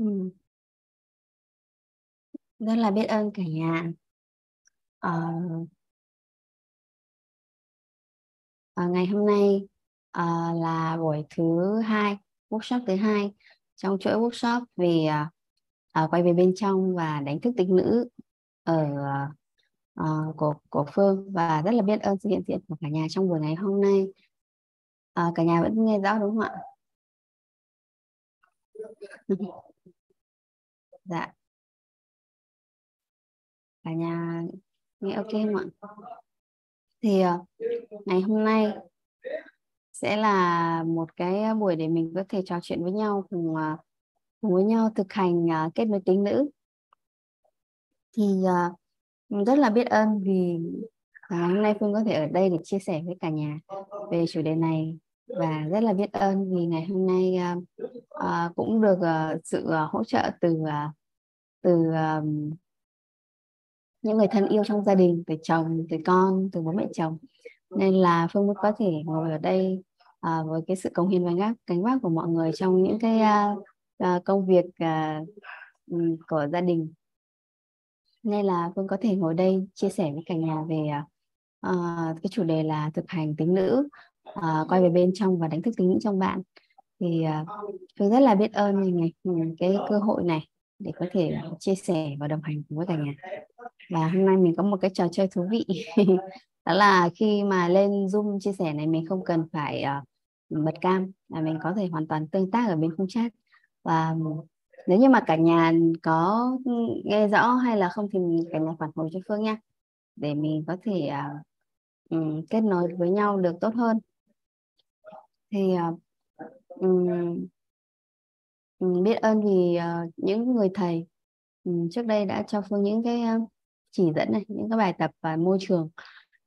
Ừ. Rất là biết ơn cả nhà. Ờ, ờ, ngày hôm nay ờ, là buổi thứ hai, workshop thứ hai trong chuỗi workshop về ờ, ờ, quay về bên trong và đánh thức tính nữ ở ờ, của của Phương và rất là biết ơn sự hiện diện của cả nhà trong buổi ngày hôm nay. Ờ, cả nhà vẫn nghe rõ đúng không ạ? Dạ. Cả nhà nghe ok không ạ? Thì ờ, ngày hôm nay sẽ là một cái buổi để mình có thể trò chuyện với nhau cùng ờ, cùng với nhau thực hành ờ, kết nối tính nữ. Thì mình rất là biết ơn vì à, hôm nay Phương có thể ở đây để chia sẻ với cả nhà về chủ đề này. Và rất là biết ơn vì ngày hôm nay uh, cũng được uh, sự uh, hỗ trợ từ uh, từ um, những người thân yêu trong gia đình từ chồng từ con từ bố mẹ chồng. Nên là phương mới có thể ngồi ở đây uh, với cái sự công hiến và gác cánh vác của mọi người trong những cái uh, uh, công việc uh, của gia đình. Nên là phương có thể ngồi đây chia sẻ với cả nhà về uh, cái chủ đề là thực hành tính nữ uh, quay về bên trong và đánh thức tính nữ trong bạn. Thì uh, phương rất là biết ơn ngày cái cơ hội này để có thể à, chia sẻ và đồng hành cùng với cả nhà. Và hôm nay mình có một cái trò chơi thú vị. Đó là khi mà lên zoom chia sẻ này mình không cần phải uh, bật cam là mình có thể hoàn toàn tương tác ở bên khung chat. Và nếu như mà cả nhà có nghe rõ hay là không thì cả nhà phản hồi cho phương nha để mình có thể uh, um, kết nối với nhau được tốt hơn. Thì uh, um, biết ơn vì ờ, những người thầy ừ, trước đây đã cho phương những cái chỉ dẫn này những cái bài tập và môi trường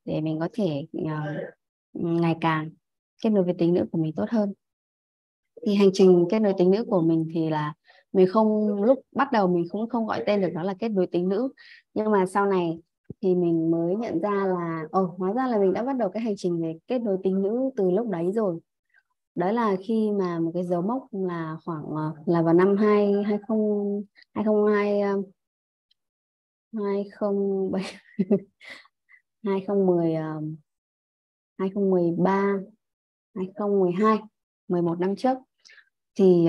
để mình có thể ờ, ừ, ngày càng kết nối với tính nữ của mình tốt hơn. Thì hành trình kết nối tính nữ của mình thì là mình không lúc bắt đầu mình cũng không gọi tên được đó là kết nối tính nữ. Nhưng mà sau này thì mình mới nhận ra là ồ oh, hóa ra là mình đã bắt đầu cái hành trình về kết nối tính nữ từ lúc đấy rồi đó là khi mà một cái dấu mốc là khoảng ờ, là vào năm hai hai không hai không hai ờ, hai hai mười ờ, hai mười ba, hai mười hai, mười một năm trước. Thì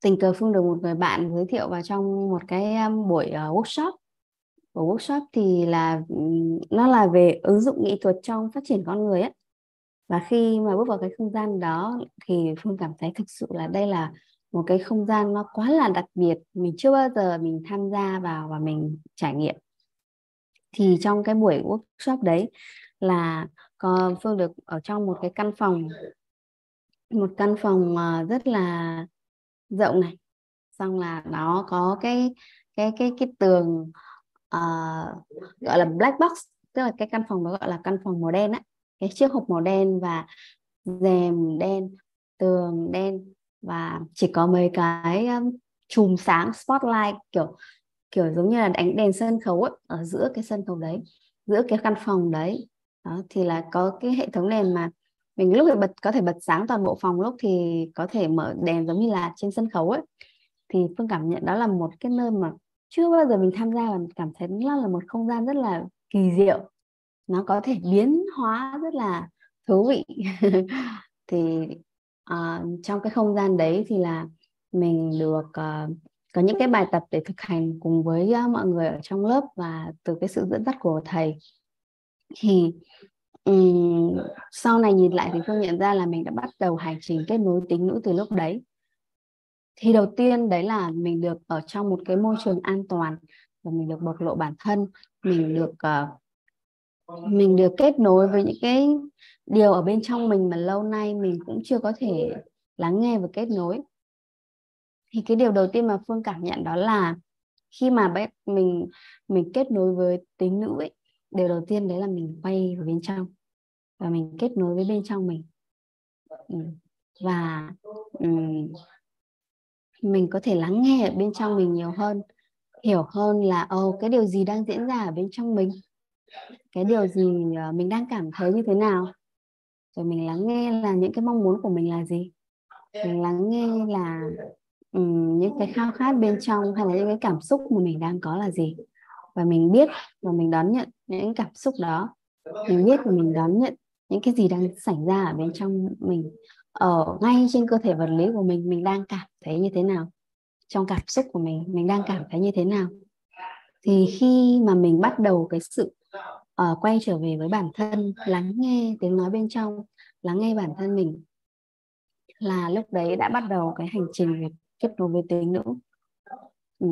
tình cờ phương được một người bạn giới thiệu vào trong một cái buổi workshop. Của workshop thì là nó là về ứng dụng nghệ thuật trong phát triển con người ấy và khi mà bước vào cái không gian đó thì phương cảm thấy thực sự là đây là một cái không gian nó quá là đặc biệt. Mình chưa bao giờ mình tham gia vào và mình trải nghiệm. Thì trong cái buổi workshop đấy là có phương được ở trong một cái căn phòng một căn phòng ờ, rất là rộng này. Xong là nó có cái cái cái cái tường uh, gọi là black box tức là cái căn phòng đó gọi là căn phòng màu đen á cái chiếc hộp màu đen và rèm đen tường đen và chỉ có mấy cái um, chùm sáng spotlight kiểu kiểu giống như là đánh đèn sân khấu ấy, ở giữa cái sân khấu đấy giữa cái căn phòng đấy. Đó thì là có cái hệ thống đèn mà mình lúc thì bật có thể bật sáng toàn bộ phòng lúc thì có thể mở đèn giống như là trên sân khấu ấy. Thì phương cảm nhận đó là một cái nơi mà chưa bao giờ mình tham gia và cảm thấy nó là một không gian rất là kỳ diệu nó có thể biến hóa rất là thú vị. Thì uh, trong cái không gian đấy thì là mình được uh, có những cái bài tập để thực hành cùng với uh, mọi người ở trong lớp và từ cái sự dẫn dắt của thầy. Thì um, sau này nhìn lại thì tôi nhận ra là mình đã bắt đầu hành trình kết nối tính nữ từ lúc đấy. Thì đầu tiên đấy là mình được ở trong một cái môi trường an toàn và mình được bộc lộ bản thân mình được uh, mình được kết nối với những cái điều ở bên trong mình mà lâu nay mình cũng chưa có thể lắng nghe và kết nối. Thì cái điều đầu tiên mà phương cảm nhận đó là khi mà mình mình kết nối với tính nữ ấy, điều đầu tiên đấy là mình quay vào bên trong và mình kết nối với bên trong mình. Ừ, và um, mình có thể lắng nghe ở bên trong mình nhiều hơn hiểu hơn là ồ oh, cái điều gì đang diễn ra ở bên trong mình? Cái điều gì ờ, mình đang cảm thấy như thế nào? Rồi mình lắng nghe là những cái mong muốn của mình là gì? Mình lắng nghe là um, những cái khao khát bên trong hay là những cái cảm xúc mà mình đang có là gì? Và mình biết và mình đón nhận những cảm xúc đó. Mình biết và mình đón nhận những cái gì đang xảy ra ở bên trong mình ở ngay trên cơ thể vật lý của mình mình đang cảm thấy như thế nào? Trong cảm xúc của mình mình đang cảm thấy như thế nào? Thì khi mà mình bắt đầu cái sự uh, quay trở về với bản thân lắng nghe tiếng nói bên trong lắng nghe bản thân mình là lúc đấy đã bắt đầu cái hành trình về kết nối với tính nữ ừ.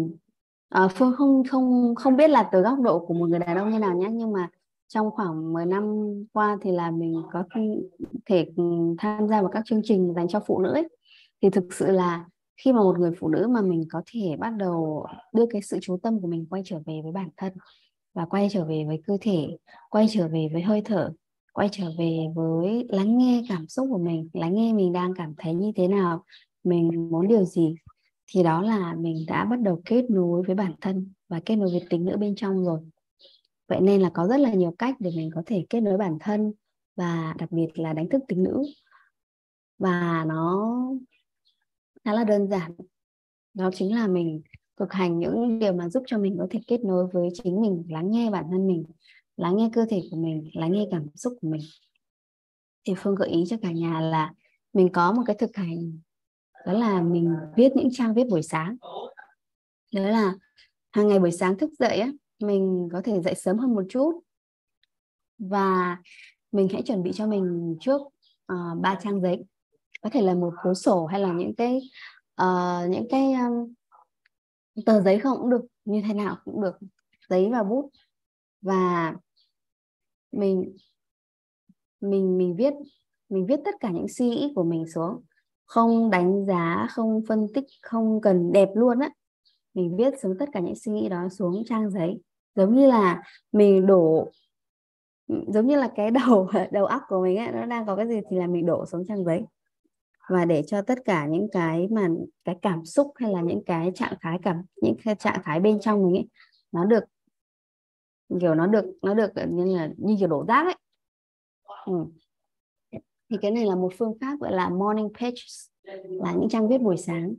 à, phương không không không biết là từ góc độ của một người đàn ông như nào nhé nhưng mà trong khoảng 10 năm qua thì là mình có thể ừ, tham gia vào các chương trình dành cho phụ nữ ấy. thì thực sự là khi mà một người phụ nữ mà mình có thể bắt đầu đưa cái sự chú tâm của mình quay trở về với bản thân và quay trở về với cơ thể, quay trở về với hơi thở, quay trở về với lắng nghe cảm xúc của mình, lắng nghe mình đang cảm thấy như thế nào, mình muốn điều gì. Thì đó là mình đã bắt đầu kết nối với bản thân và kết nối với tính nữ bên trong rồi. Vậy nên là có rất là nhiều cách để mình có thể kết nối bản thân và đặc biệt là đánh thức tính nữ. Và nó khá là đơn giản. Đó chính là mình thực hành những điều mà giúp cho mình có thể kết nối với chính mình lắng nghe bản thân mình lắng nghe cơ thể của mình lắng nghe cảm xúc của mình. Thì phương gợi ý cho cả nhà là mình có một cái thực hành đó là mình viết những trang viết buổi sáng. Đó là hàng ngày buổi sáng thức dậy á mình có thể dậy sớm hơn một chút. Và mình hãy chuẩn bị cho mình trước uh, ba trang giấy. Có thể là một cuốn sổ hay là những cái uh, những cái um, tờ giấy không cũng được như thế nào cũng được. Giấy và bút. Và mình mình mình viết mình viết tất cả những suy nghĩ của mình xuống. Không đánh giá không phân tích không cần đẹp luôn á. Mình viết xuống tất cả những suy nghĩ đó xuống trang giấy. Giống như là mình đổ giống như là cái đầu đầu óc của mình ấy, nó đang có cái gì thì là mình đổ xuống trang giấy và để cho tất cả những cái mà cái cảm xúc hay là những cái trạng thái cảm những cái trạng thái bên trong mình ấy nó được kiểu nó được nó được như là như kiểu đổ rác ấy ừ. thì cái này là một phương pháp gọi là morning pages là những trang viết buổi sáng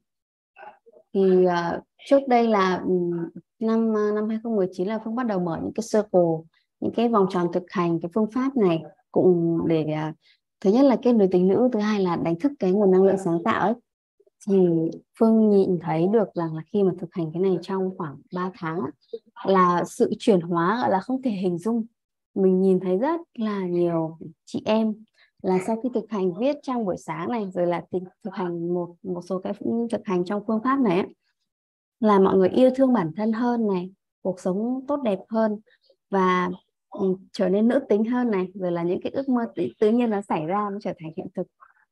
thì uh, trước đây là um, năm uh, năm 2019 là phương bắt đầu mở những cái circle những cái vòng tròn thực hành cái phương pháp này cũng để uh, thứ nhất là kết nối tính nữ thứ hai là đánh thức cái nguồn năng lượng sáng tạo ấy. Thì Phương nhìn thấy được rằng là khi mà thực hành cái này trong khoảng 3 tháng là sự chuyển hóa gọi là không thể hình dung. Mình nhìn thấy rất là nhiều chị em là sau khi thực hành viết trong buổi sáng này rồi là thực hành một một số cái thực hành trong phương pháp này ấy, là mọi người yêu thương bản thân hơn này cuộc sống tốt đẹp hơn. Và ừ, trở nên nữ tính hơn này rồi là những cái ước mơ tự, tự nhiên nó xảy ra nó trở thành hiện thực.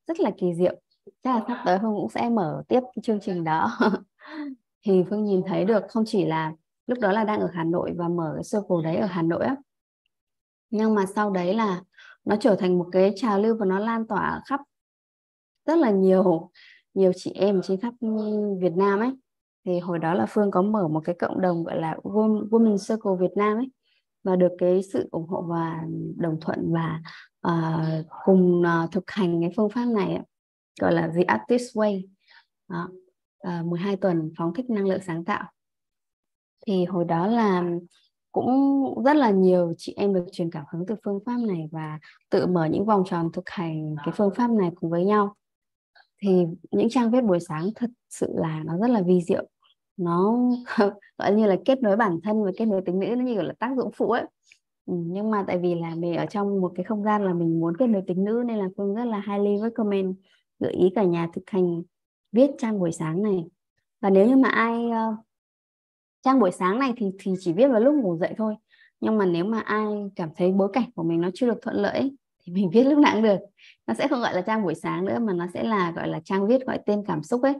Rất là kỳ diệu. Chắc là sắp tới Phương cũng sẽ mở tiếp cái chương trình đó. Thì Phương nhìn thấy được không chỉ là lúc đó là đang ở Hà Nội và mở cái circle đấy ở Hà Nội á nhưng mà sau đấy là nó trở thành một cái trào lưu và nó lan tỏa khắp rất là nhiều nhiều chị em trên khắp Việt Nam ấy. Thì hồi đó là Phương có mở một cái cộng đồng gọi là Women Circle Việt Nam ấy và được cái sự ủng hộ và đồng thuận và uh, cùng uh, thực hành cái phương pháp này gọi là The Artist Way. Đó. Ờ, uh, 12 tuần phóng thích năng lượng sáng tạo. Thì hồi đó là cũng rất là nhiều chị em được truyền cảm hứng từ phương pháp này và tự mở những vòng tròn thực hành cái phương pháp này cùng với nhau. Thì những trang viết buổi sáng thật sự là nó rất là vi diệu nó gọi như là kết nối bản thân và kết nối tính nữ nó như là tác dụng phụ ấy. Ừ, nhưng mà tại vì là mình ở trong một cái không gian là mình muốn kết nối tính nữ nên là phương rất là highly recommend gợi ý cả nhà thực hành viết trang buổi sáng này. Và nếu như mà ai uh, trang buổi sáng này thì thì chỉ viết vào lúc ngủ dậy thôi. Nhưng mà nếu mà ai cảm thấy bối cảnh của mình nó chưa được thuận lợi thì mình viết lúc nào cũng được. Nó sẽ không gọi là trang buổi sáng nữa mà nó sẽ là gọi là trang viết gọi tên cảm xúc ấy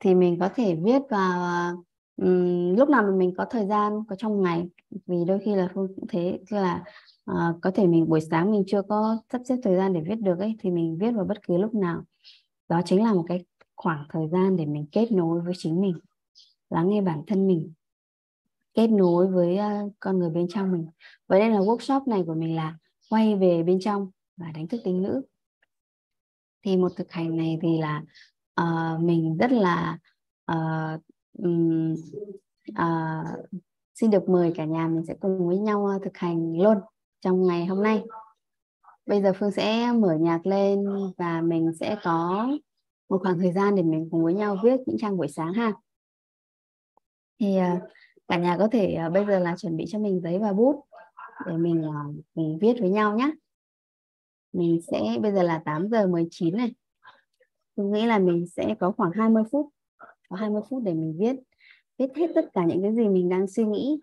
thì mình có thể viết vào um, lúc nào mà mình có thời gian có trong ngày. Vì đôi khi là không cũng thế là uh, có thể mình buổi sáng mình chưa có sắp xếp thời gian để viết được ấy thì mình viết vào bất cứ lúc nào. Đó chính là một cái khoảng thời gian để mình kết nối với chính mình lắng nghe bản thân mình kết nối với uh, con người bên trong mình. Vậy nên là workshop này của mình là quay về bên trong và đánh thức tính nữ. Thì một thực hành này thì là uh, mình rất là uh, um, uh, xin được mời cả nhà mình sẽ cùng với nhau ờ, thực hành luôn trong ngày hôm nay. Bây giờ phương sẽ mở nhạc lên và mình sẽ có một khoảng thời gian để mình cùng với nhau viết những trang buổi sáng ha. Thì ờ, cả nhà có thể bây giờ là chuẩn bị cho mình giấy và bút để mình mình viết với nhau nhé mình sẽ bây giờ là 8 giờ 19 này tôi nghĩ là mình sẽ có khoảng 20 phút có 20 phút để mình viết viết hết tất cả những cái gì mình đang suy nghĩ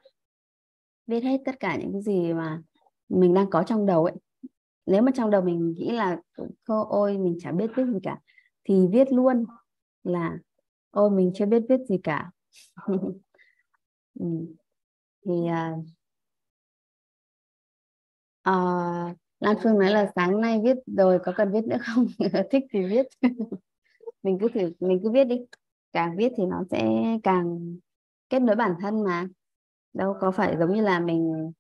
viết hết tất cả những cái gì mà mình đang có trong đầu ấy. Nếu mà trong đầu mình nghĩ là ôi mình chả biết viết gì cả thì viết luôn là ôi mình chưa biết viết gì cả. Ừ. thì uh, uh, Lan Phương nói là sáng nay viết rồi có cần viết nữa không? Thích thì viết. mình cứ thử mình cứ viết đi. Càng viết thì nó sẽ càng kết nối bản thân mà. Đâu có phải giống như là mình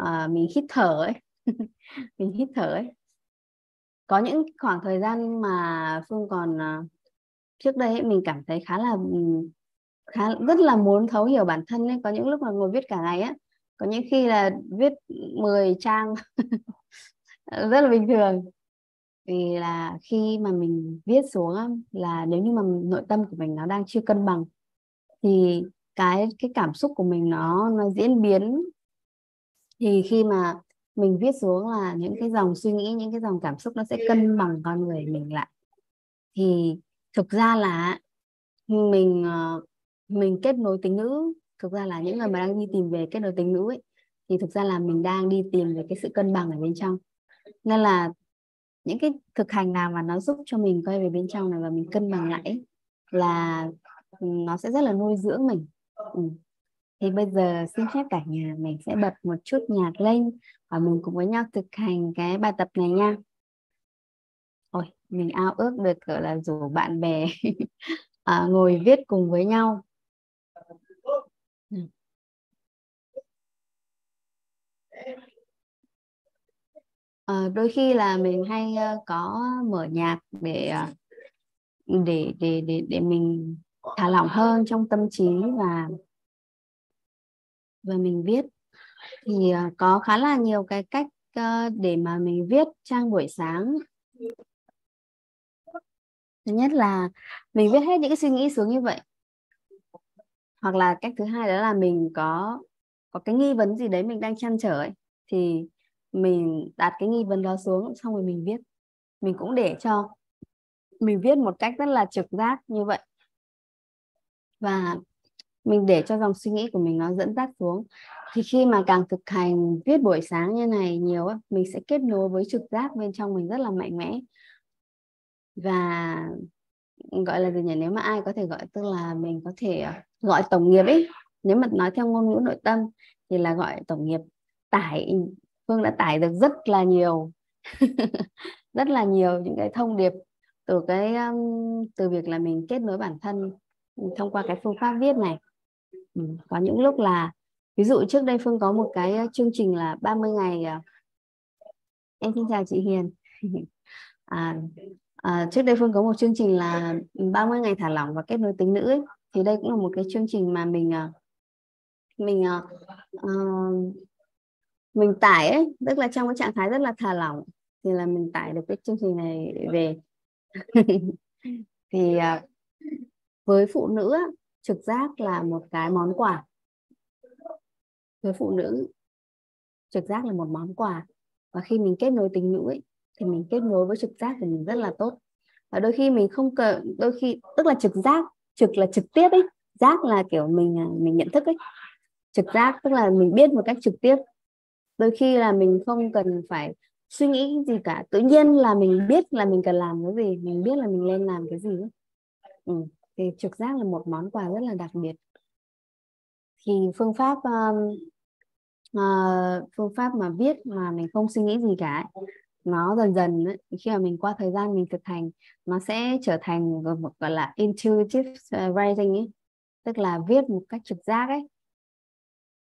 uh, mình hít thở ấy. Mình hít thở ấy. Có những khoảng thời gian mà phương còn uh, trước đây ấy, mình cảm thấy khá là ừ, khá rất là muốn thấu hiểu bản thân ấy. Có những lúc mà ngồi viết cả ngày á có những khi là viết 10 trang. Rất là bình thường vì là khi mà mình viết xuống là nếu như mà nội tâm của mình nó đang chưa cân bằng, thì cái cái cảm xúc của mình nó nó diễn biến. Thì khi mà mình viết xuống là những cái dòng suy nghĩ, những cái dòng cảm xúc nó sẽ cân bằng con người mình lại. Thì thực ra là mình ờ, mình kết nối tính nữ thực ra là những người mà đang đi tìm về kết nối tính nữ ấy, thì thực ra là mình đang đi tìm về cái sự cân bằng ở bên trong. Nên là những cái thực hành nào mà nó giúp cho mình quay về bên trong này và mình cân bằng lại là ừ, nó sẽ rất là nuôi dưỡng mình. Ừ. thì bây giờ xin phép cả nhà mình sẽ bật một chút nhạc lên và mình cùng với nhau thực hành cái bài tập này nha. Ôi mình ao ước được gọi là rủ bạn bè à, ngồi viết cùng với nhau. À, đôi khi là mình hay có mở nhạc để ờ, để để để để mình thả lỏng hơn trong tâm trí và và mình viết. Thì ờ, có khá là nhiều cái cách để mà mình viết trang buổi sáng. Thứ nhất là mình viết hết những cái suy nghĩ xuống như vậy. Hoặc là cách thứ hai đó là mình có có cái nghi vấn gì đấy mình đang chăn trở ấy thì mình đặt cái nghi vấn đó xuống, xong rồi mình viết. Mình cũng để cho, mình viết một cách rất là trực giác như vậy. Và mình để cho dòng suy nghĩ của mình nó dẫn dắt xuống. Thì khi mà càng thực hành viết buổi sáng như này nhiều mình sẽ kết nối với trực giác bên trong mình rất là mạnh mẽ. Và gọi là gì nhỉ? Nếu mà ai có thể gọi, tức là mình có thể ờ, gọi tổng nghiệp ấy. Nếu mà nói theo ngôn ngữ nội tâm thì là gọi tổng nghiệp, tải Phương đã tải được rất là nhiều rất là nhiều những cái thông điệp từ cái um, từ việc là mình kết nối bản thân thông qua cái phương pháp viết này ừ, có những lúc là ví dụ trước đây Phương có một cái uh, chương trình là 30 ngày à, em xin chào chị Hiền à, à, trước đây Phương có một chương trình là 30 ngày thả lỏng và kết nối tính nữ ấy. thì đây cũng là một cái chương trình mà mình à, mình uh, mình tải ấy tức là trong cái trạng thái rất là thả lỏng thì là mình tải được cái chương trình này về. Thì uh, với phụ nữ trực giác là một cái món quà. Với phụ nữ trực giác là một món quà. Và khi mình kết nối tình nữ ấy, thì mình kết nối với trực giác của mình rất là tốt. Và đôi khi mình không cần đôi khi tức là trực giác trực là trực tiếp ấy giác là kiểu mình à, mình nhận thức ấy. Trực giác tức là mình biết một cách trực tiếp đôi khi là mình không cần phải suy nghĩ gì cả tự nhiên là mình biết là mình cần làm cái gì mình biết là mình nên làm cái gì ừ. thì trực giác là một món quà rất là đặc biệt thì phương pháp um, uh, phương pháp mà viết mà mình không suy nghĩ gì cả nó dần dần ấy, khi mà mình qua thời gian mình thực hành nó sẽ trở thành một gọi là intuitive ờ, writing ấy tức là viết một cách trực giác ấy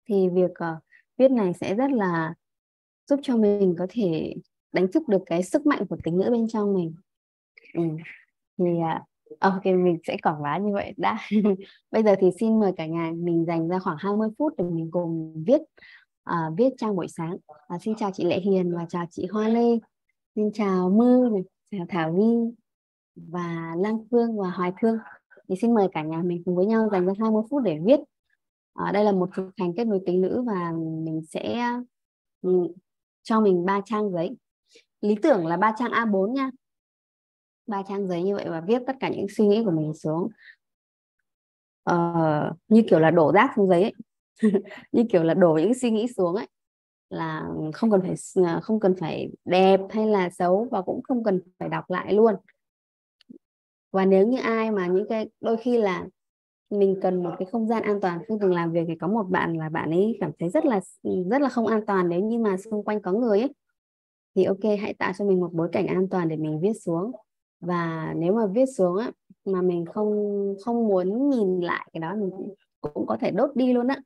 thì việc uh, viết này sẽ rất là giúp cho mình có thể đánh thức được cái sức mạnh của tính nữ bên trong mình. Ừ. thì à, ờ, ok mình sẽ quảng bá như vậy đã. Bây giờ thì xin mời cả nhà mình dành ra khoảng 20 phút để mình cùng viết à, viết trang buổi sáng. À, xin chào chị Lệ Hiền và chào chị Hoa Lê. Xin chào Mư này chào Thảo Vi và Lan Phương và Hoài Thương thì xin mời cả nhà mình cùng với nhau dành ra 20 phút để viết à, đây là một thực hành kết nối tính nữ và mình sẽ ừ, cho mình ba trang giấy. Lý tưởng là ba trang A4 nha. Ba trang giấy như vậy và viết tất cả những suy nghĩ của mình xuống. Uh, như kiểu là đổ rác xuống giấy ấy. như kiểu là đổ những suy nghĩ xuống ấy. Là không cần phải ờ, không cần phải đẹp hay là xấu và cũng không cần phải đọc lại luôn. Và nếu như ai mà những cái đôi khi là mình cần một cái không gian an toàn. Khi từng làm việc thì có một bạn là bạn ấy cảm thấy rất là rất là không an toàn. Nếu như mà xung quanh có người ấy, thì ok, hãy tạo cho mình một bối cảnh an toàn để mình viết xuống. Và nếu mà viết xuống á, mà mình không không muốn nhìn lại cái đó, mình cũng có thể đốt đi luôn á.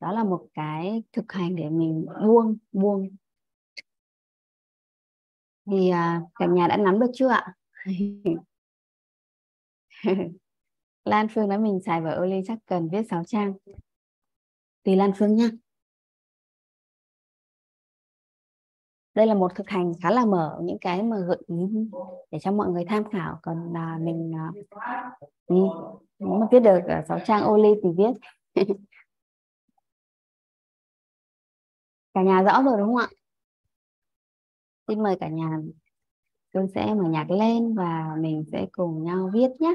Đó là một cái thực hành để mình buông buông. Thì à, cả nhà đã nắm được chưa ạ? Lan Phương nói mình xài vở Oli chắc cần viết 6 trang. Tùy Lan Phương nha đây là một thực hành khá là mở những cái mà gợi ý để cho mọi người tham khảo. Còn là mình ừ, nếu mà viết được à, 6 trang Oli thì viết. Cả nhà rõ rồi đúng không ạ? Xin mời cả nhà tôi sẽ mở nhạc lên và mình sẽ cùng nhau viết nhé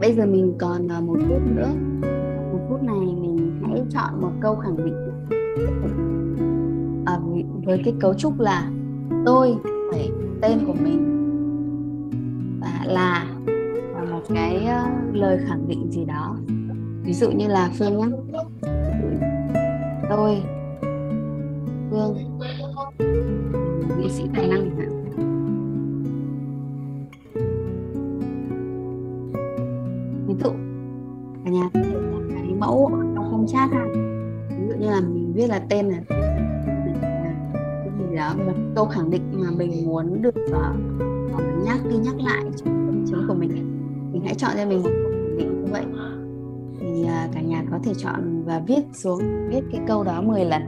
Bây giờ mình còn ờ, một phút nữa. Một phút này mình hãy chọn một câu khẳng định. À, với cái cấu trúc là tôi phải tên của mình. Và là và một cái uh, lời khẳng định gì đó. Ví dụ như là phương nhé tôi muốn được uh, nhắc đi nhắc lại trong tâm trí của mình. Mình hãy chọn cho mình một định như vậy. Thì uh, cả nhà có thể chọn và viết xuống viết cái câu đó 10 lần.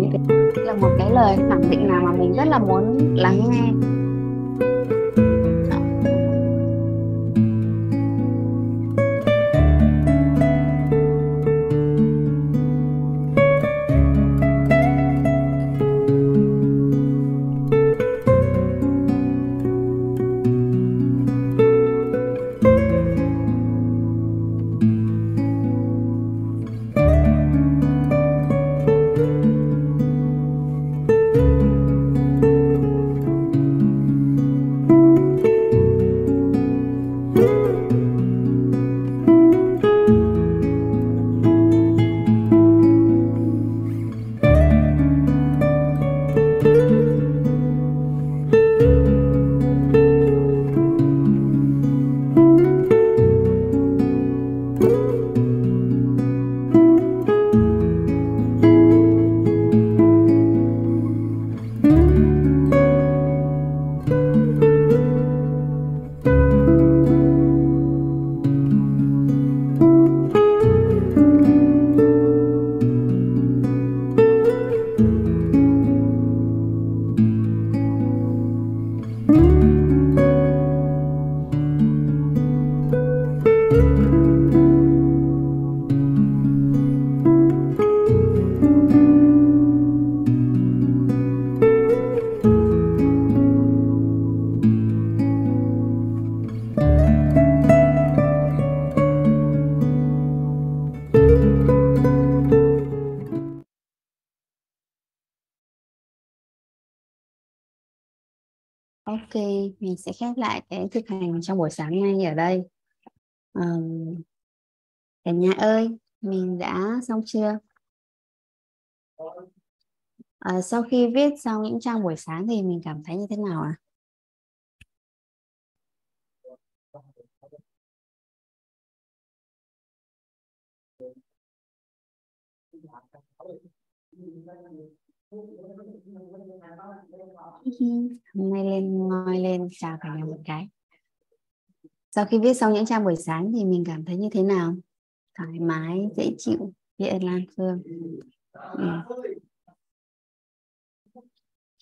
như thế là một cái lời khẳng định nào mà mình rất là muốn lắng nghe. Ok, mình sẽ khép lại cái thực hành trong buổi sáng nay ở đây. Um, cả nhà ơi, mình đã xong chưa? À, sau khi viết xong những trang buổi sáng thì mình cảm thấy như thế nào ạ? À? Hôm nay lên ngồi lên chào cả nhà một cái. Sau khi viết xong những trang buổi sáng thì mình cảm thấy như thế nào? Thoải mái dễ chịu Việt Lan Phương. Ừ.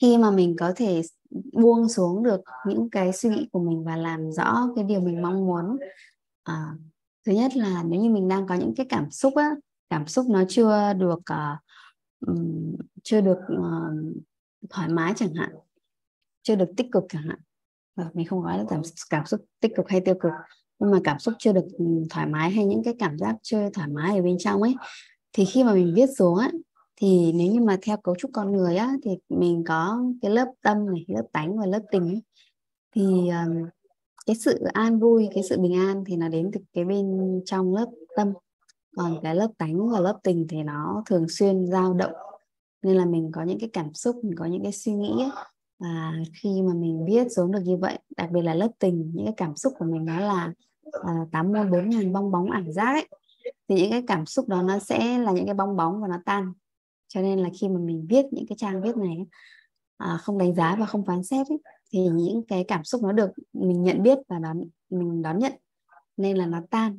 khi mà mình có thể buông xuống được những cái suy nghĩ của mình và làm rõ cái điều mình mong muốn à, thứ nhất là nếu như mình đang có những cái cảm xúc á cảm xúc nó chưa được uh, chưa được uh, thoải mái chẳng hạn chưa được tích cực chẳng hạn. Và mình không nói là cảm cảm xúc tích cực hay tiêu cực nhưng mà cảm xúc chưa được thoải mái hay những cái cảm giác chưa thoải mái ở bên trong ấy. Thì khi mà mình viết xuống á thì nếu như mà theo cấu trúc con người á thì mình có cái lớp tâm này lớp tánh và lớp tình ấy. thì um, cái sự an vui cái sự bình an thì nó đến từ cái bên trong lớp tâm Ờ. còn cái lớp tánh và lớp tình thì nó thường xuyên dao động. Nên là mình có những cái cảm xúc mình có những cái suy nghĩ ấy. và khi mà mình viết xuống được như vậy đặc biệt là lớp tình những cái cảm xúc của mình nó là ờ, tám môn bốn ngàn bong bóng ảo giác ấy thì những cái cảm xúc đó nó sẽ là những cái bong bóng và nó tan. Cho nên là khi mà mình viết những cái trang viết này à, không đánh giá và không phán xét ấy, thì những cái cảm xúc nó được mình nhận biết và đón mình đón nhận. Nên là nó tan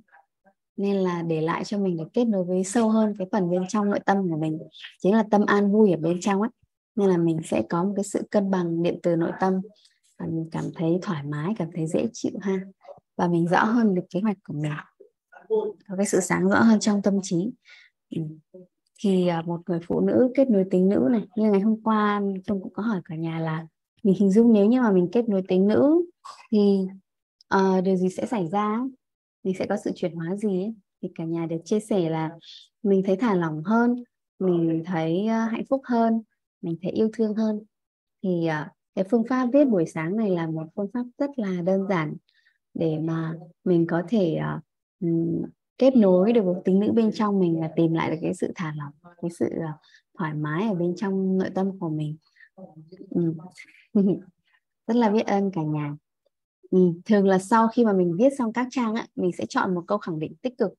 nên là để lại cho mình để kết nối với sâu hơn cái phần bên trong nội tâm của mình chính là tâm an vui ở bên trong ấy. Nên là mình sẽ có một cái sự cân bằng điện từ nội tâm và mình cảm thấy thoải mái cảm thấy dễ chịu ha. Và mình rõ hơn được kế hoạch của mình. Có cái sự sáng rõ hơn trong tâm trí. Ừ. thì à, một người phụ nữ kết nối tính nữ này như ngày hôm qua tôi cũng có hỏi cả nhà là mình hình dung nếu như mà mình kết nối tính nữ thì uh, điều gì sẽ xảy ra? Mình sẽ có sự chuyển hóa gì ấy? thì cả nhà được chia sẻ là mình thấy thả lỏng hơn mình thấy ờ, hạnh phúc hơn mình thấy yêu thương hơn thì ờ, cái phương pháp viết buổi sáng này là một phương pháp rất là đơn giản để mà mình có thể uh, kết nối được với tính nữ bên trong mình và tìm lại được cái sự thả lỏng cái sự uh, thoải mái ở bên trong nội tâm của mình ừ. rất là biết ơn cả nhà ừ. thường là sau khi mà mình viết xong các trang á mình sẽ chọn một câu khẳng định tích cực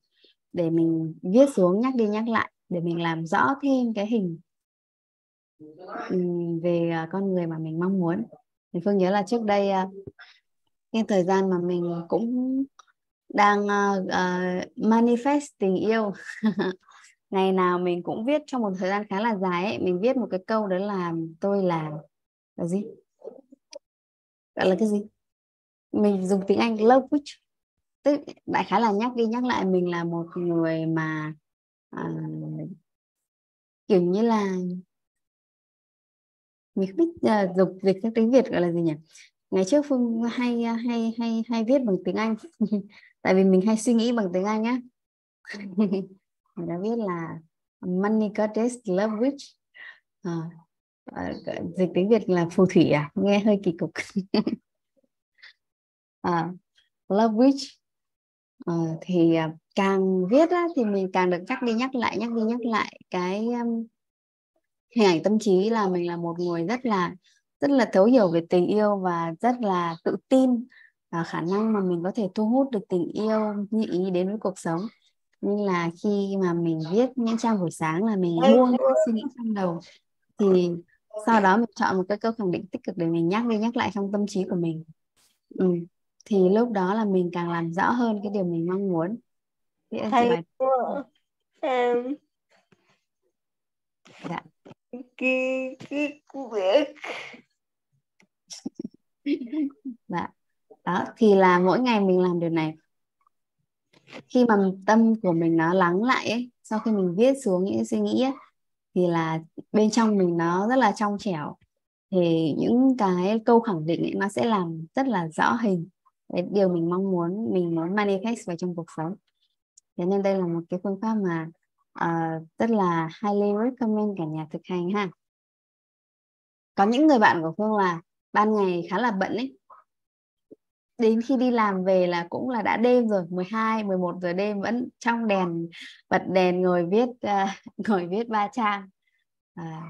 để mình viết xuống nhắc đi nhắc lại để mình làm rõ thêm cái hình ừ, về à, con người mà mình mong muốn. Thì phương nhớ là trước đây à, cái thời gian mà mình cũng đang uh, manifest tình yêu. Ngày nào mình cũng viết trong một thời gian khá là dài ấy mình viết một cái câu đó là tôi là là gì? Gọi là cái gì? Mình dùng tiếng Anh love tức đại khái là nhắc đi nhắc lại mình là một người mà uh, kiểu như là mình không biết à, uh, dục dịch sang tiếng Việt gọi là gì nhỉ? Ngày trước phương hay à, hay hay hay viết bằng tiếng Anh. Tại vì mình hay suy nghĩ bằng tiếng Anh á. Mình đã viết là money goddess love witch à, dịch tiếng Việt là phù thủy à? Nghe hơi kỳ cục. à, love witch ờ, à, thì càng viết á, thì mình càng được nhắc đi nhắc lại nhắc đi nhắc lại cái um, hình ảnh tâm trí là mình là một người rất là rất là thấu hiểu về tình yêu và rất là tự tin. Và khả năng mà mình có thể thu hút được tình yêu như ý đến với cuộc sống. Nên là khi mà mình viết những trang buổi sáng là mình buông suy nghĩ trong đầu thì sau đó mình chọn một cái câu khẳng định tích cực để mình nhắc đi nhắc lại trong tâm trí của mình. Ừ thì lúc đó là mình càng làm rõ hơn cái điều mình mong muốn. Thầy bài... em. Dạ. Cái cái việc dạ. Đó thì là mỗi ngày mình làm điều này. Khi mà tâm của mình nó lắng lại ấy, sau khi mình viết xuống những suy nghĩ ấy, thì là bên trong mình nó rất là trong trẻo. Thì những cái câu khẳng định ấy, nó sẽ làm rất là rõ hình cái điều mình mong muốn mình muốn manifest vào trong cuộc sống. Thế nên đây là một cái phương pháp mà uh, rất là highly recommend cả nhà thực hành ha. Có những người bạn của phương là ban ngày khá là bận ấy. Đến khi đi làm về là cũng là đã đêm rồi 12 11 giờ đêm vẫn trong đèn bật đèn ngồi viết uh, ngồi viết ba trang. À,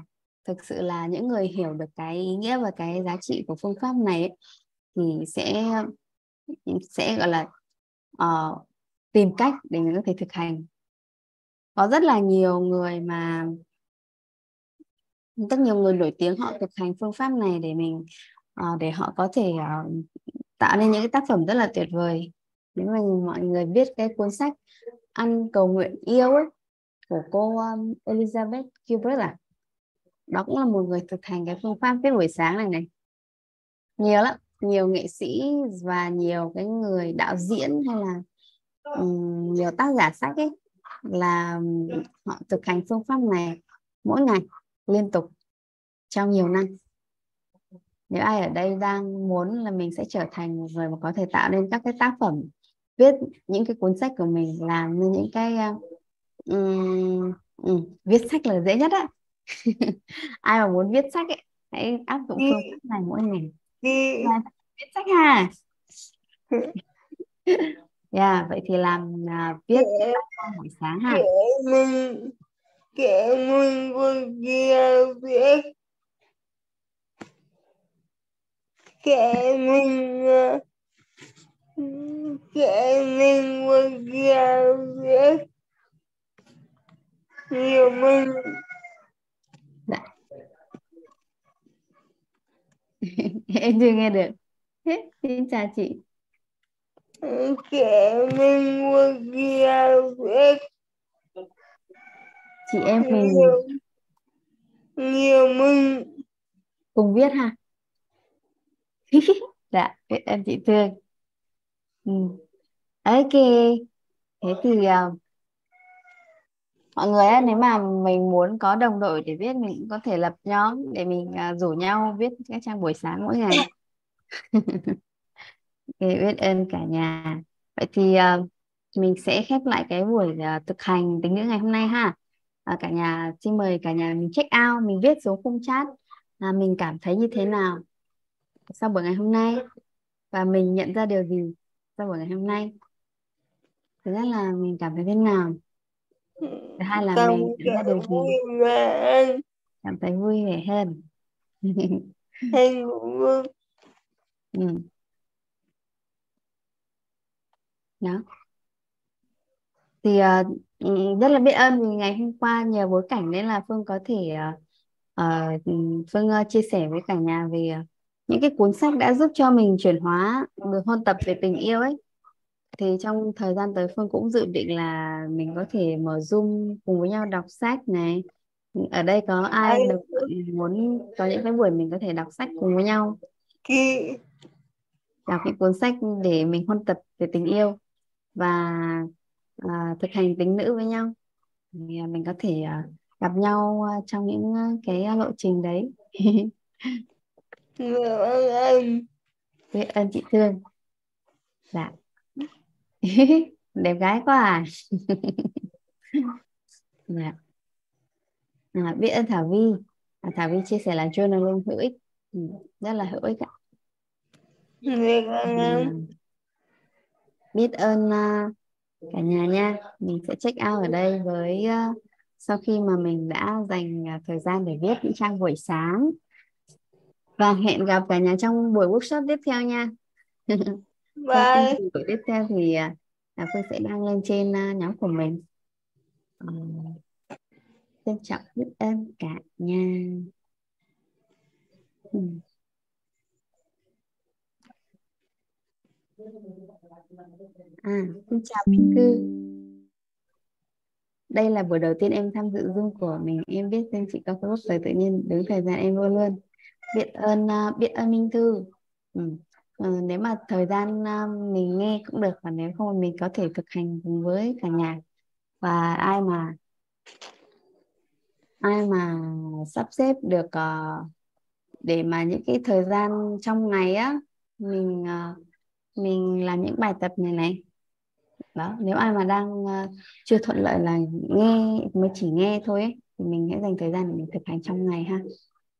thực sự là những người hiểu được cái ý nghĩa và cái giá trị của phương pháp này ấy, thì sẽ sẽ gọi là uh, tìm cách để mình có thể thực hành. Có rất là nhiều người mà rất nhiều người nổi tiếng họ thực hành phương pháp này để mình uh, để họ có thể uh, tạo nên những cái tác phẩm rất là tuyệt vời. Nếu mà mọi người biết cái cuốn sách ăn cầu nguyện yêu ấy của cô um, Elizabeth Gilbert à đó cũng là một người thực hành cái phương pháp viết buổi sáng này này. Nhiều lắm nhiều nghệ sĩ và nhiều cái người đạo diễn hay là um, nhiều tác giả sách ấy là họ thực hành phương pháp này mỗi ngày liên tục trong nhiều năm. Nếu ai ở đây đang muốn là mình sẽ trở thành một người mà có thể tạo nên các cái tác phẩm viết những cái cuốn sách của mình làm như những cái um, um, viết sách là dễ nhất á. Ai mà muốn viết sách ấy hãy áp dụng phương pháp này mỗi ngày viết sách ha. Yeah, vậy thì làm uh, viết buổi sáng ha. mình kể mình con kia viết. Kệ mình khả năng vượt qua rất nhiều mình em chưa nghe được xin chào chị chị em mình nhiều, mình. Cùng viết ha. Dạ em chị thương. Ừ. ok. Thế thì uh, mọi người ấy, nếu mà mình muốn có đồng đội để viết mình cũng có thể lập nhóm để mình uh, rủ nhau viết các trang buổi sáng mỗi ngày. Okay, biết ơn cả nhà. Vậy thì uh, mình sẽ khép lại cái buổi uh, thực hành tính ngữ ngày hôm nay ha. Uh, cả nhà xin mời cả nhà mình check out mình viết xuống khung chat. Là mình cảm thấy như thế nào sau buổi ngày hôm nay? Và mình nhận ra điều gì sau buổi ngày hôm nay? Thứ nhất là mình cảm thấy thế nào? Thứ hai là Cảm mình điều gì? vui và cảm thấy vui vẻ hơn. Hạnh phúc ừ. đó. Thì uh, rất là biết ơn vì ngày hôm qua nhờ bối cảnh nên là Phương có thể uh, Phương uh, chia sẻ với cả nhà về uh, những cái cuốn sách đã giúp cho mình chuyển hóa được hôn tập về tình yêu ấy thì trong thời gian tới Phương cũng dự định là mình có thể mở Zoom cùng với nhau đọc sách này. Ở đây có ai được muốn có những cái buổi mình có thể đọc sách cùng với nhau? Đọc những cuốn sách để mình hôn tập về tình yêu và à, thực hành tính nữ với nhau. Thì à, mình có thể à, gặp nhau à, trong những à, cái lộ trình đấy. Biết ơn chị Thương. Dạ đẹp gái quá à. Dạ. À, biết ơn Thảo Vi. À, Thảo Vi chia sẻ là journaling hữu ích. Ừ, rất là hữu ích ạ. À, biết ơn uh, cả nhà nha. Mình sẽ check out ở đây với uh, sau khi mà mình đã dành uh, thời gian để viết những trang buổi sáng. Và hẹn gặp cả nhà trong buổi workshop tiếp theo nha Dạ. thông tin buổi tiếp theo thì là Phương sẽ đăng lên trên uh, nhóm của mình uh, trân trọng biết ơn cả nhà ừ. À, xin chào Minh Cư. Đây là buổi đầu tiên em tham dự Zoom của mình. Em biết tên chị có Facebook rồi tự nhiên đứng thời gian em vô luôn. Biết ơn uh, biết ơn Minh Thư. Ừ. Ừ, nếu mà thời gian uh, mình nghe cũng được và nếu không mình có thể thực hành cùng với cả nhà. Và ai mà ai mà sắp xếp được uh, để mà những cái thời gian trong ngày á mình uh, mình làm những bài tập này này. Đó nếu ai mà đang uh, chưa thuận lợi là nghe mới chỉ nghe thôi ấy, thì mình hãy dành thời gian để mình thực hành trong ngày ha.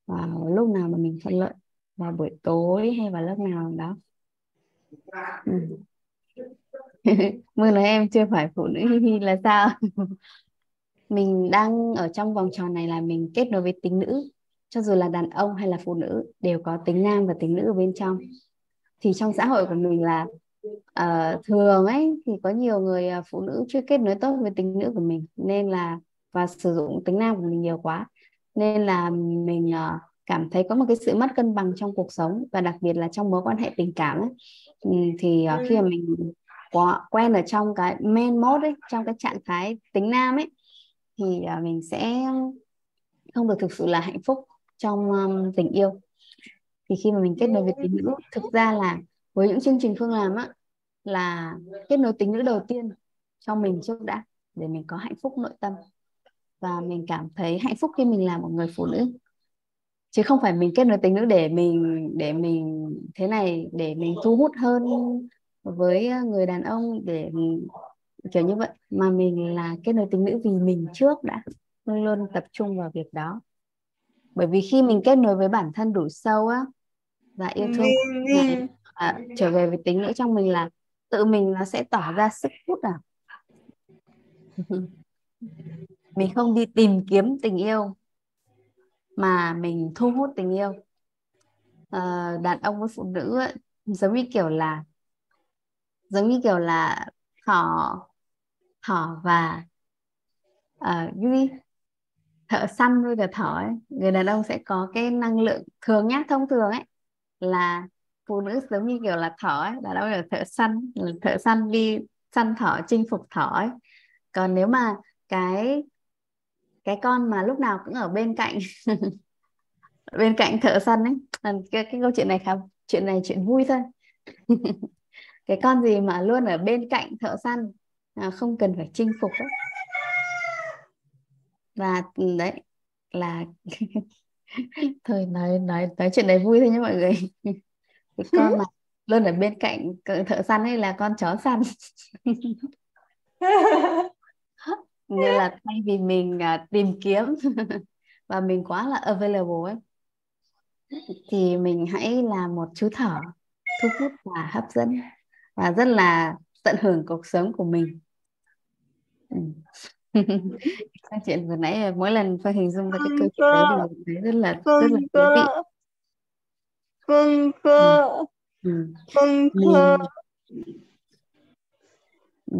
Và lúc nào mà mình thuận lợi vào buổi tối hay vào lúc nào đó. Ừ. mưa nói em chưa phải phụ nữ hi hi là sao? Mình đang ở trong vòng tròn này là mình kết nối với tính nữ. Cho dù là đàn ông hay là phụ nữ đều có tính nam và tính nữ ở bên trong. Thì trong xã hội của mình là uh, thường ấy thì có nhiều người uh, phụ nữ chưa kết nối tốt với tính nữ của mình. Nên là và sử dụng tính nam của mình nhiều quá. Nên là mình uh, cảm thấy có một cái sự mất cân bằng trong cuộc sống và đặc biệt là trong mối quan hệ tình cảm ấy. Ừ, thì uh, khi mà mình quá, quen ở trong cái main mode ấy trong cái trạng thái tính nam ấy thì uh, mình sẽ không được thực sự là hạnh phúc trong um, tình yêu. Thì khi mà mình kết nối với tính nữ thực ra là với những chương trình phương làm á là kết nối tính nữ đầu tiên cho mình trước đã để mình có hạnh phúc nội tâm. Và mình cảm thấy hạnh phúc khi mình là một người phụ nữ chứ không phải mình kết nối tính nữ để mình để mình thế này để mình thu hút hơn với người đàn ông để kiểu như vậy. Mà mình là kết nối tính nữ vì mình trước đã luôn luôn tập trung vào việc đó. Bởi vì khi mình kết nối với bản thân đủ sâu á và yêu thương này, à, trở về với tính nữ trong mình là tự mình nó sẽ tỏ ra sức hút à. Mình không đi tìm kiếm tình yêu mà mình thu hút tình yêu. À, đàn ông với phụ nữ ấy, giống như kiểu là giống như kiểu là thỏ thỏ và uh, như thợ săn với cả thỏ ấy. Người đàn ông sẽ có cái năng lượng thường nhá thông thường ấy là phụ nữ giống như kiểu là thỏ ấy đàn ông là thợ săn là thợ săn đi săn thỏ chinh phục thỏ ấy. Còn nếu mà cái cái con mà lúc nào cũng ở bên cạnh bên cạnh thợ săn ấy. Cái, cái câu chuyện này khá chuyện này chuyện vui thôi. Cái con gì mà luôn ở bên cạnh thợ săn à, không cần phải chinh phục ấy. Và ừ, đấy là thôi nói nói nói chuyện này vui thôi nhé mọi người. Cái con mà luôn ở bên cạnh thợ săn ấy là con chó săn nên là thay vì mình uh, tìm kiếm và mình quá là available ấy thì mình hãy là một chú thỏ thu hút và hấp dẫn và rất là tận hưởng cuộc sống của mình ừ. câu chuyện vừa nãy mỗi lần phải hình dung ra cái câu chuyện đấy thì thấy rất là rất là thú vị con cơ ừ. con cơ ừ.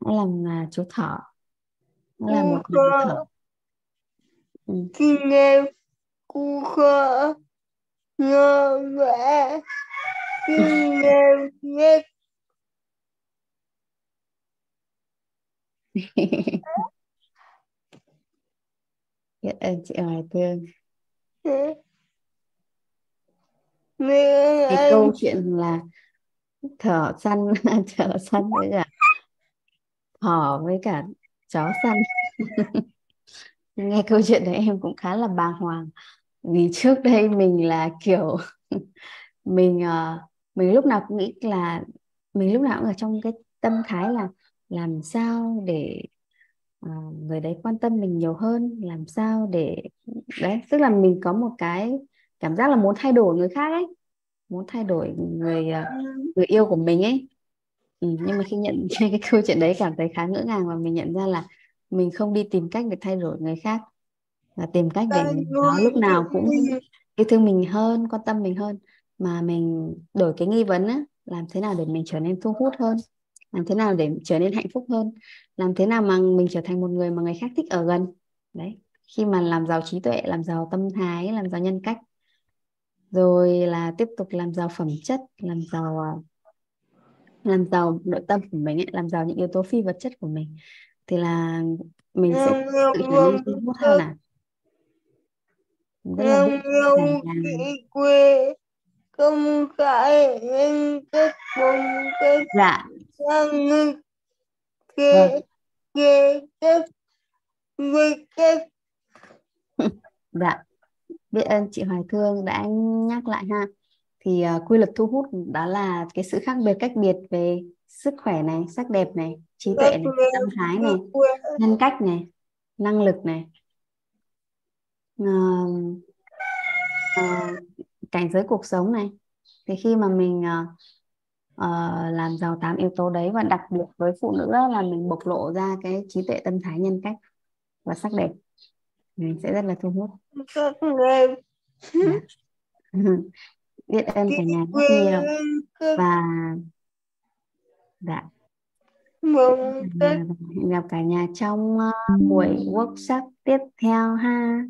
nó làm là chú thỏ là một thỏ ừ. khi nghe cu khơ. Ngơ vẽ. Khi nghe nghe biết ơn chị Hoài Thương cái câu chuyện là thỏ săn thỏ săn với cả thỏ với cả chó săn. Nghe câu chuyện đấy em cũng khá là bàng hoàng. Vì trước đây mình là kiểu mình uh, mình lúc nào cũng nghĩ là mình lúc nào cũng ở trong cái tâm thái là làm sao để uh, người đấy quan tâm mình nhiều hơn làm sao để đấy tức là mình có một cái cảm giác là muốn thay đổi người khác ấy muốn thay đổi người uh, người yêu của mình ấy ừ, nhưng mà khi nhận cái câu chuyện đấy cảm thấy khá ngỡ ngàng và mình nhận ra là mình không đi tìm cách để thay đổi người khác và tìm cách để nó lúc nào cũng yêu thương mình hơn quan tâm mình hơn. Mà mình đổi cái nghi vấn á làm thế nào để mình trở nên thu hút hơn? Làm thế nào để trở nên hạnh phúc hơn? Làm thế nào mà mình trở thành một người mà người khác thích ở gần? Đấy khi mà làm giàu trí tuệ làm giàu tâm thái làm giàu nhân cách rồi là tiếp tục làm giàu phẩm chất làm giàu à, làm giàu nội tâm của mình ấy, làm giàu những yếu tố phi vật chất của mình thì là mình sẽ tự trở nên thu hút hơn à rất là biết quê công khai nhân cách bùng cách dạ. sang ngực kê vâng. kê cách với cách dạ. Biết ơn chị Hoài Thương đã nhắc lại ha thì uh, quy luật thu hút đó là cái sự khác biệt cách biệt về sức khỏe này sắc đẹp này trí tuệ này tâm thái này nhân cách này năng lực này. Uh, uh, cảnh giới cuộc sống này. Thì khi mà mình uh, uh, làm giàu tám yếu tố đấy và đặc biệt với phụ nữ là mình bộc lộ ra cái trí tuệ tâm thái nhân cách và sắc đẹp mình sẽ rất là thu hút biết ơn cả nhà rất nhiều. và dạ. hẹn gặp cả nhà trong uh, buổi workshop tiếp theo ha